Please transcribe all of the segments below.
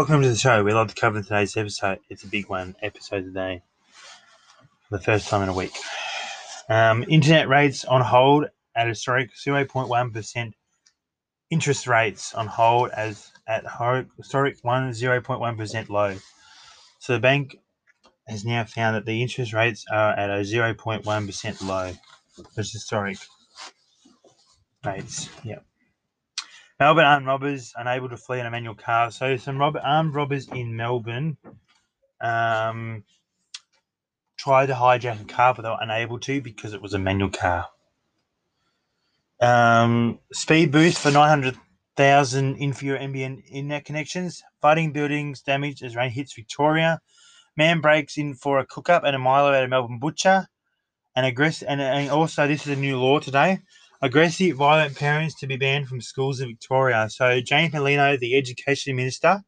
welcome to the show. We'd like to cover today's episode. It's a big one, episode today, for the first time in a week. Um, internet rates on hold at historic 0.1%. Interest rates on hold as at historic 1 0.1% low. So the bank has now found that the interest rates are at a 0.1% low, which is historic rates. Yep. Melbourne armed robbers unable to flee in a manual car. So some rob- armed robbers in Melbourne um, tried to hijack a car, but they were unable to because it was a manual car. Um, speed boost for 900,000 inferior NBN internet connections. Fighting buildings damaged as rain hits Victoria. Man breaks in for a cook-up and a Milo at a Melbourne butcher. And, aggress- and, and also, this is a new law today aggressive, violent parents to be banned from schools in Victoria. So James Merlino, the Education Minister,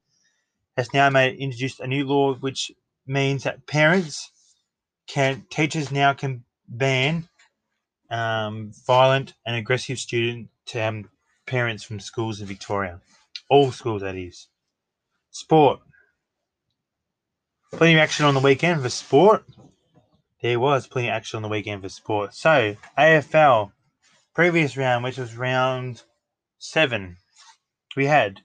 has now made introduced a new law which means that parents can teachers now can ban um, violent and aggressive student to um, parents from schools in Victoria. All schools, that is. Sport. Plenty of action on the weekend for sport. There was plenty of action on the weekend for sport. So, AFL previous round, which was round seven, we had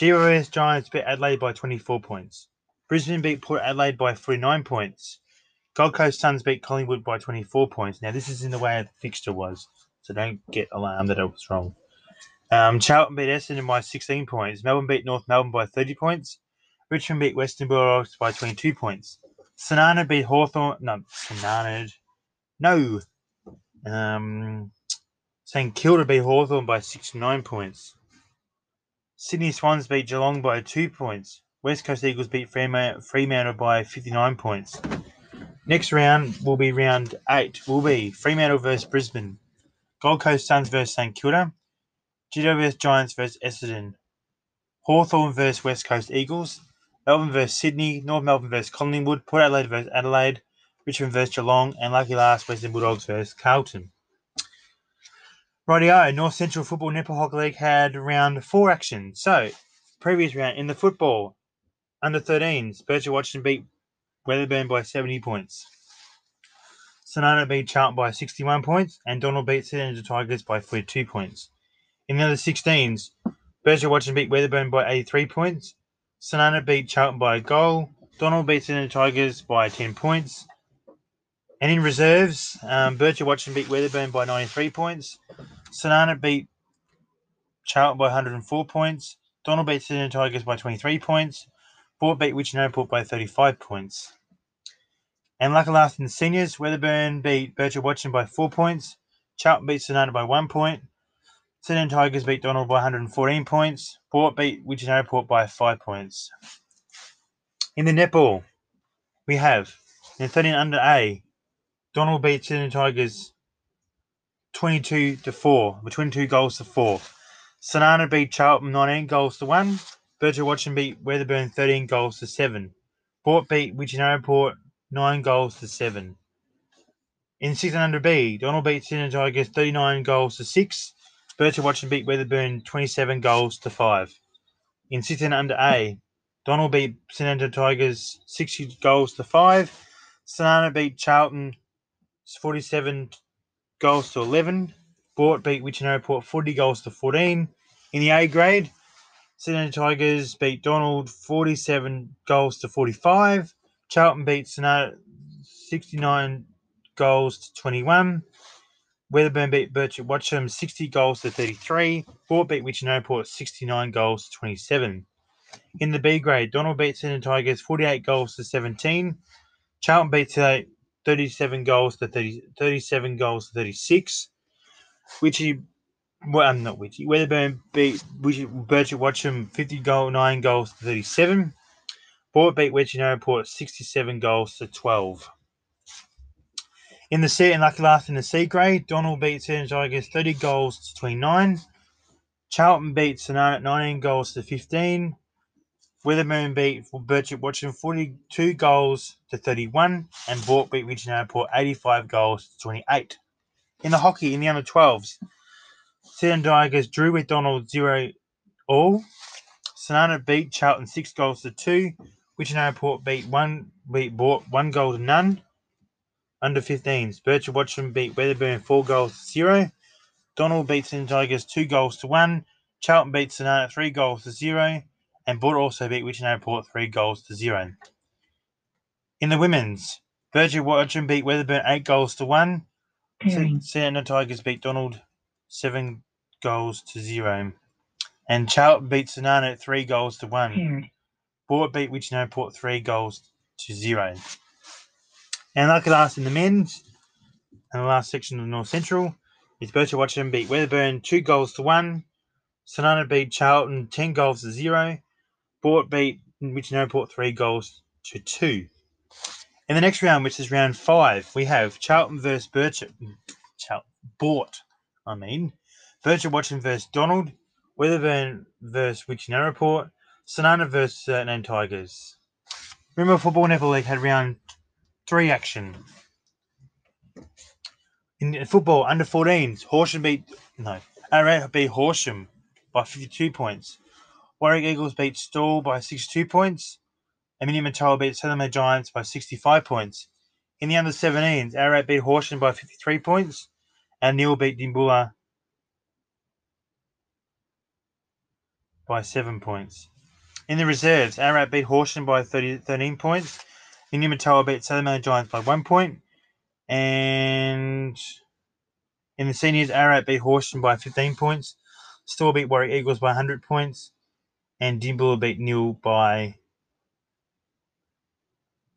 GWS Giants beat Adelaide by 24 points. Brisbane beat Port Adelaide by 49 points. Gold Coast Suns beat Collingwood by 24 points. Now, this is in the way the fixture was, so don't get alarmed that it was wrong. Um, Charlton beat Essendon by 16 points. Melbourne beat North Melbourne by 30 points. Richmond beat Western Bulldogs by 22 points. Sonana beat Hawthorn. No, Sonana. No. Um, St Kilda beat Hawthorn by 69 points. Sydney Swans beat Geelong by 2 points. West Coast Eagles beat Fremantle by 59 points. Next round will be round 8. Will be Fremantle versus Brisbane. Gold Coast Suns versus St Kilda. GWS Giants versus Essendon. Hawthorn versus West Coast Eagles. Melbourne versus Sydney. North Melbourne versus Collingwood. Port Adelaide versus Adelaide. Richmond versus Geelong. And lucky last, Western Bulldogs versus Carlton. Rightio, North Central Football Hockey League had round four action. So, previous round in the football, under 13s, Birchip Watchem beat Wedderburn by 70 points. Sonata beat Charlton by 61 points, and Donald beat Senator Tigers by 42 points. In the under 16s, Birchip Watchem beat Wedderburn by 83 points. Sonata beat Charlton by a goal. Donald beat Senator Tigers by 10 points. And in reserves, um, Birchip Watchem beat Wedderburn by 93 points. Sonana beat Charlton by 104 points. Donald beat Sydney Tigers by 23 points. Port beat Wichita by 35 points. And last in the seniors, Wedderburn beat Birchip Watchem by 4 points. Charlton beat Sonata by 1 point. Sydney Tigers beat Donald by 114 points. Port beat Wichita by 5 points. In the netball, we have in 13 under A, Donald beat Sydney Tigers 22 to 4, between two goals to 4. Sonana beat Charlton 19 goals to 1. Birchip Watchem beat Wedderburn 13 goals to 7. Port beat Wichita Port 9 goals to 7. In 600 B, Donald beat Sydney Tigers 39 goals to 6. Birchip Watchem beat Wedderburn 27 goals to 5. In 16 under A, Donald beat Sydney Tigers 60 goals to 5. Sonana beat Charlton 47 goals to 11. Port beat Wichita Port 40 goals to 14. In the A grade, Sydney Tigers beat Donald 47 goals to 45. Charlton beat Sonata 69 goals to 21. Wedderburn beat Birchip Watchem 60 goals to 33. Port beat Wichita Port 69 goals to 27. In the B grade, Donald beat Sydney Tigers 48 goals to 17. Charlton beat 37 goals to 30, 37 goals to 36. Whichy, well, I'm not Whichy. Wedderburn beat Whichy, Birchip Watchem 50 goal, 9 goals to 37. Port beat Wichita Port 67 goals to 12. In the C and lucky last in the C grade, Donald beat Tigers 30 goals to 29. Charlton beat Sonata 19 goals to 15. Wedderburn beat Birchip Watchem 42 goals to 31, and Boort beat Wichita Port 85 goals to 28. In the hockey, in the under 12s, Sydney Tigers drew with Donald 0 all. Sonana beat Charlton six goals to two. Witchenara Airport beat one beat bought one goal to none. Under 15s, Birchip Watchem beat Wedderburn four goals to zero. Donald beat St Tigers two goals to one. Charlton beat Sonana three goals to zero. And Boort also beat Witchenara Port three goals to zero. In the women's, Birchip Watchem beat Wedderburn eight goals to one. Santa Tigers beat Donald seven goals to zero. And Charlton beat Sonana three goals to one. paired, Boort beat Wichita Port three goals to zero. And like last in the men's, and the last section of North Central, is Birchip Watchem beat Wedderburn two goals to one. Sonana beat Charlton ten goals to zero. Boort beat Wichita Port three goals to two. In the next round, which is round five, we have Charlton versus Birchip. Char- Boort, I mean. Birchip Watchem versus Donald. Wedderburn versus Wichita Port. Sonana versus uh, Tigers. Remember, Football Netball League had round three action. In football, under 14s, Horsham beat, no, Ararat beat Horsham by 52 points. Warrack Eagles beat Stawell by 62 points. And Minyip Murtoa beat Southern Giants by 65 points. In the under 17s, Ararat beat Horsham by 53 points. And Neil beat Dimboola by 7 points. In the reserves, Ararat beat Horsham by 30, 13 points. Minyip Murtoa beat Southern Giants by 1 point. And in the seniors, Ararat beat Horsham by 15 points. Stawell beat Warrack Eagles by 100 points. And Dimboola beat Neil by.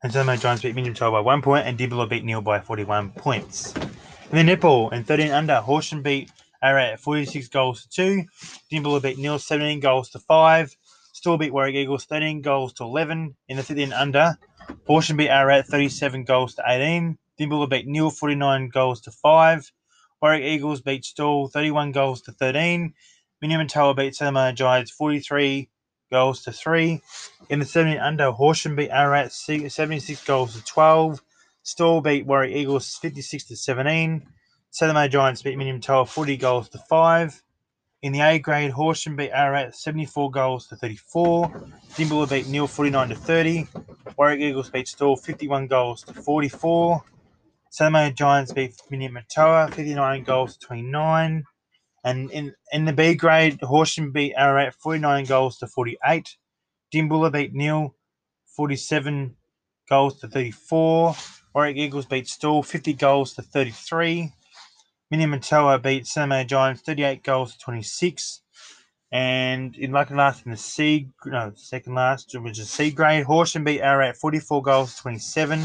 And Southern Giants beat Minyip Murtoa by 1 point. And Dimboola beat Neil by 41 points. And then netball, in 13 under, Horsham beat Ararat 46 goals to 2. Dimboola beat Neil 17 goals to 5. Stawell beat Warrack Eagles 13 goals to 11 in the 15 under. Horsham beat Ararat 37 goals to 18. Dimboola beat Neil 49 goals to 5. Warrack Eagles beat Stawell 31 goals to 13. Minyip Murtoa beat Southern Giants 43 goals to 3. In the 17 under, Horsham beat Ararat 76 goals to 12. Stawell beat Warrack Eagles 56 to 17. Southern Giants beat Minyip Murtoa 40 goals to 5. In the A grade, Horsham beat Ararat 74 goals to 34. Dimboola beat Neil 49 to 30. Warrack Eagles beat Stawell 51 goals to 44. Southern Giants beat Minyip Murtoa 59 goals to 29. And in, in the B grade, Horsham beat Ararat 49 goals to 48. Dimboola beat Neil 47 goals to 34. Warrack Eagles beat Stawell 50 goals to 33. Minyip Murtoa beat Southern Giants 38 goals to 26. And in lucky last in the C, no, second last, which is C grade, Horsham beat Ararat 44 goals to 27.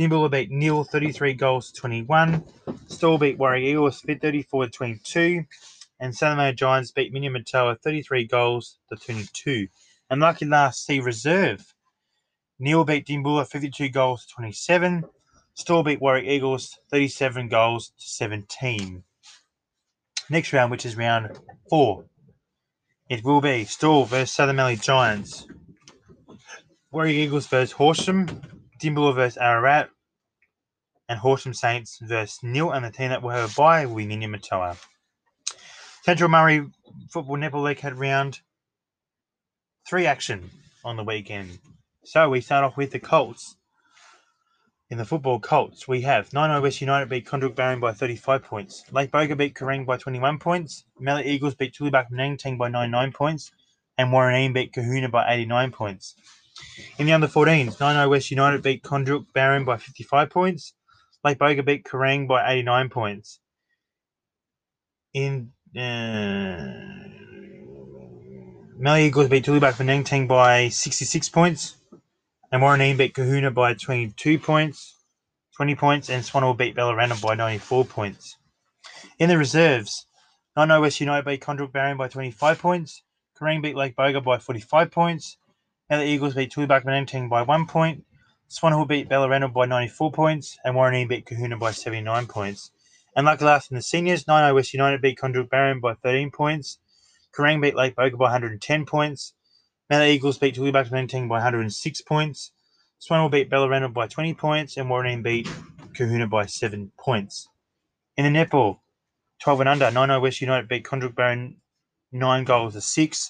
Dimboola beat Neil 33 goals to 21. Stawell beat Warrack Eagles 34 to 22. And Southern Giants beat Minimatoa 33 goals to 22. And lucky last C reserve. Neil beat Dimboola 52 goals to 27. Stawell beat Warrack Eagles 37 goals to 17. Next round, which is round four, it will be Stawell versus Southern Mallee Giants. Warrack Eagles versus Horsham. Dimboola versus Ararat. And Horsham Saints versus Nhill And the team that a bye will be Minyip Murtoa. Central Murray Football Netball League had round three action on the weekend. So we start off with the Colts. In the football Colts, we have 9 West United beat Koondrook Barham by 35 points. Lake Boga beat Kerang by 21 points. Mallee Eagles beat Tooleybuc Manangatang by 99 points. And Woorinen beat Cohuna by 89 points. In the under 14s, 9 West United beat Koondrook Barham by 55 points. Lake Boga beat Kerang by 89 points. In uh, Eagles beat Tooleybuc Manangatang by 66 points. And Woorinen beat Cohuna by 22 points, 20 points, and Swan Hill beat Balranald by 94 points. In the reserves, 9 West United beat Koondrook Barham by 25 points, Kerang beat Lake Boga by 45 points, and the Eagles beat Tooleybuc Manangatang by 1 point, Swanhill beat Balranald by 94 points, and Woorinen beat Cohuna by 79 points. And lucky last in the seniors, 9 West United beat Koondrook Barham by 13 points, Kerang beat Lake Boga by 110 points, Mount Eagles beat Tooleybuc Manangatang by 106 points. Swan Hill beat Balranald by 20 points, and Woorinen beat Cohuna by 7 points. In the netball, 12 and under, 9 West United beat Koondrook Barham 9 goals to 6.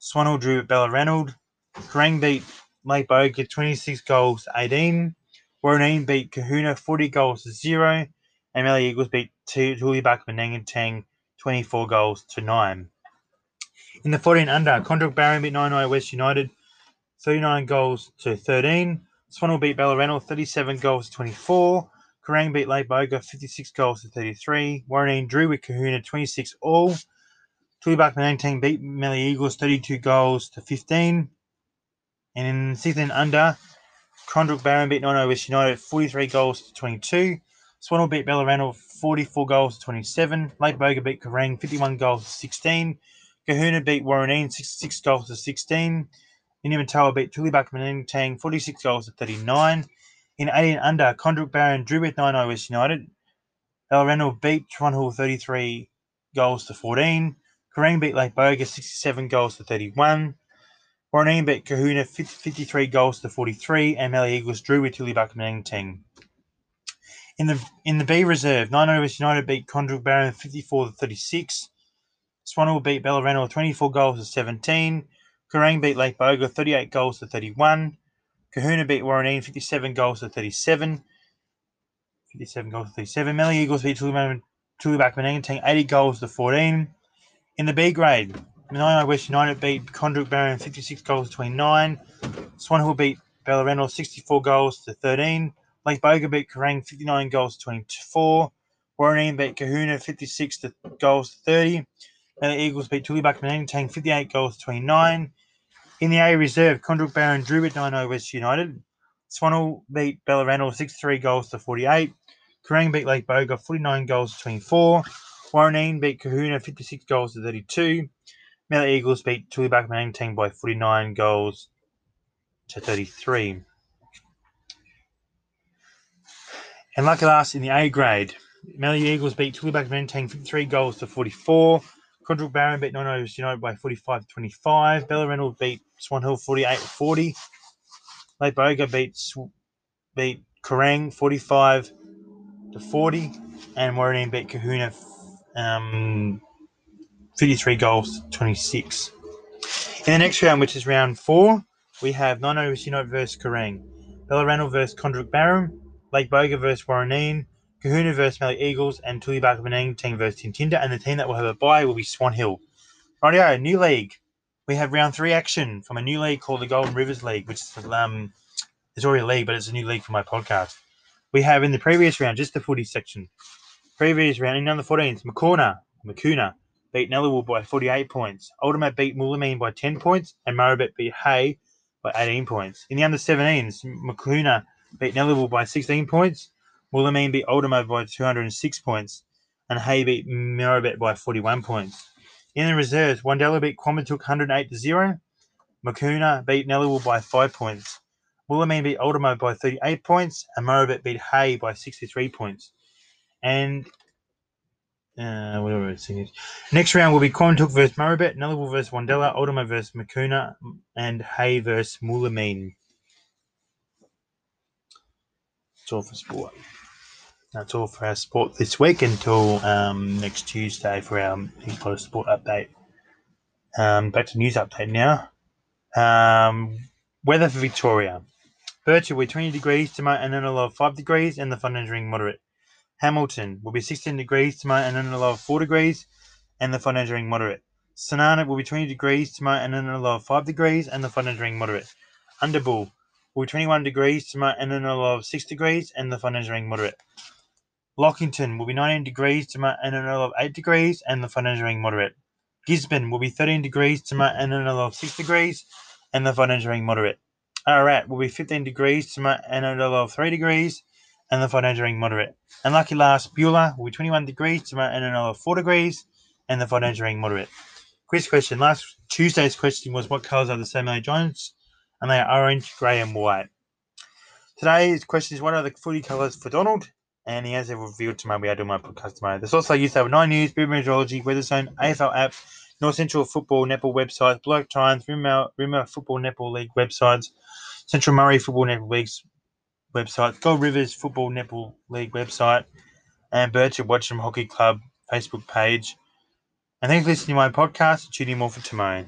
Swanhill drew at Balranald. Kerang beat Lake Boga 26 goals to 18. Woorinen beat Cohuna 40 goals to 0. And Eagles beat Tooleybuc Manangatang 24 goals to 9. In the 14 under, Koondrook Barham beat 99 West United 39 goals to 13. Swanhill beat Balranald 37 goals to 24. Kerang beat Lake Boga 56 goals to 33. Woorinen drew with Cohuna 26 all. Tooleybuc Manangatang beat Mallee Eagles 32 goals to 15. And in 16 under, Koondrook Barham beat 90 West United 43 goals to 22. Swanhill beat Balranald 44 goals to 27. Lake Boga beat Kerang 51 goals to 16. Cohuna beat Woorinen 66 goals to 16. Inimatoa beat Tooleybuc Manangatang 46 goals to 39. In 18 under, Koondrook Barham drew with 90 West United. Balranald beat Swanhill 33 goals to 14. Kerang beat Lake Boga 67 goals to 31. Woorinen beat Cohuna 53 goals to 43, and Mallee Eagles drew with Tooleybuc Manangatang. In the in the B reserve, 9 West United beat Koondrook Barham 54 to 36. Swanhill beat Balranald 24 goals to 17. Kerang beat Lake Boga 38 goals to 31. Cohuna beat Woorinen 57 goals to 37. 57 goals to 37. Mallee Eagles beat Tooleybuc Manangatang 80 goals to 14. In the B grade, Menai West United beat Koondrook Barham 56 goals to 29. Swanhill beat Balranald 64 goals to 13. Lake Boga beat Kerang 59 goals to 24. Woorinen beat Cohuna 56 to goals to 30. And the Eagles beat Tooleybuc Manangatang 58 goals to 29. In the A reserve, Koondrook Barham drew with 9 West United. Swanhill beat Balranald 63 goals to 48. Kerang beat Lake Boga 49 goals to 24. Woorinen beat Cohuna 56 goals to 32. Mallee Eagles beat Tooleybuc Manangatang by 49 goals to 33. And lucky last in the A grade, Mallee Eagles beat Tooleybuc Manangatang 53 goals to 44. Koondrook Barham beat Nono United by 45 to 25. Balranald beat Swanhill 48 to 40. Lake Boga beat, beat Kerang 45 to 40. And Woorinen beat Cohuna um, 53 goals 26. In the next round, which is round four, we have Nono United versus Kerang. Balranald versus Koondrook Barham. Lake Boga versus Woorinen. Cohuna versus Mallee Eagles, and Tooleybuc Manangatang versus Tyntynder, and the team that will have a bye will be Swan Hill. Rightio, new league. We have round three action from a new league called the Golden Rivers League, which is um, it's already a league, but it's a new league for my podcast. We have in the previous round, just the footy section. Previous round, in under 14s, Macorna, Macorna beat Nullawil by 48 points. Ultima beat Moulamein by 10 points, and Murrabit beat Hay by 18 points. In the under 17s, Macorna beat Nullawil by 16 points. Moulamein beat Ultima by 206 points, and Hay beat Murrabit by 41 points. In the reserves, Wandella beat Quambatook 108 to 0. Macorna beat Nullawil by 5 points. Moulamein beat Ultima by 38 points, and Murrabit beat Hay by 63 points. And uh, whatever it's in. Next round will be Quambatook versus Murrabit, Nullawil versus Wandella, Ultima versus Macorna, and Hay versus Moulamein. That's all for sport. That's all for our sport this week until um, next Tuesday for our Potter Sport update. Um, back to news update now. Um, weather for Victoria. Be 20 degrees tonight and then a low of 5 degrees and the thunderstorm moderate. Hamilton will be 16 degrees tonight and then a low of 4 degrees and the thunderstorm moderate. Sonana will be 20 degrees tonight and then a low of 5 degrees and the thunderstorm moderate. Underbull will be 21 degrees tonight and then a low of 6 degrees and the thunderstorm moderate. Lockington will be 19 degrees tonight and a low of 8 degrees and the thunderstorm moderate. Gisborne will be 13 degrees tonight and a low of 6 degrees and the thunderstorm moderate. Ararat will be 15 degrees tonight and a low of 3 degrees and the thunderstorm moderate. And lucky last, Beulah be 21 degrees tonight and another 4 degrees and the thunderstorm moderate. Quiz question. Last Tuesday's question was what colours are the Samuel Giants? And they are orange, grey and white. Today's question is what are the footy colours for Donald? and he has it revealed tomorrow. We are doing my podcast tomorrow. There's also used have nine news, Big Meteorology, Weather Zone, AFL app, North Central Football Netball websites, Bloke Times, Wimmera, Wimmera Football Netball League websites, Central Murray Football Netball League's website, Gold Rivers Football Netball League website, and Birchip Watchem Hockey Club Facebook page. And thanks for listening to my podcast. Tune in more for tomorrow.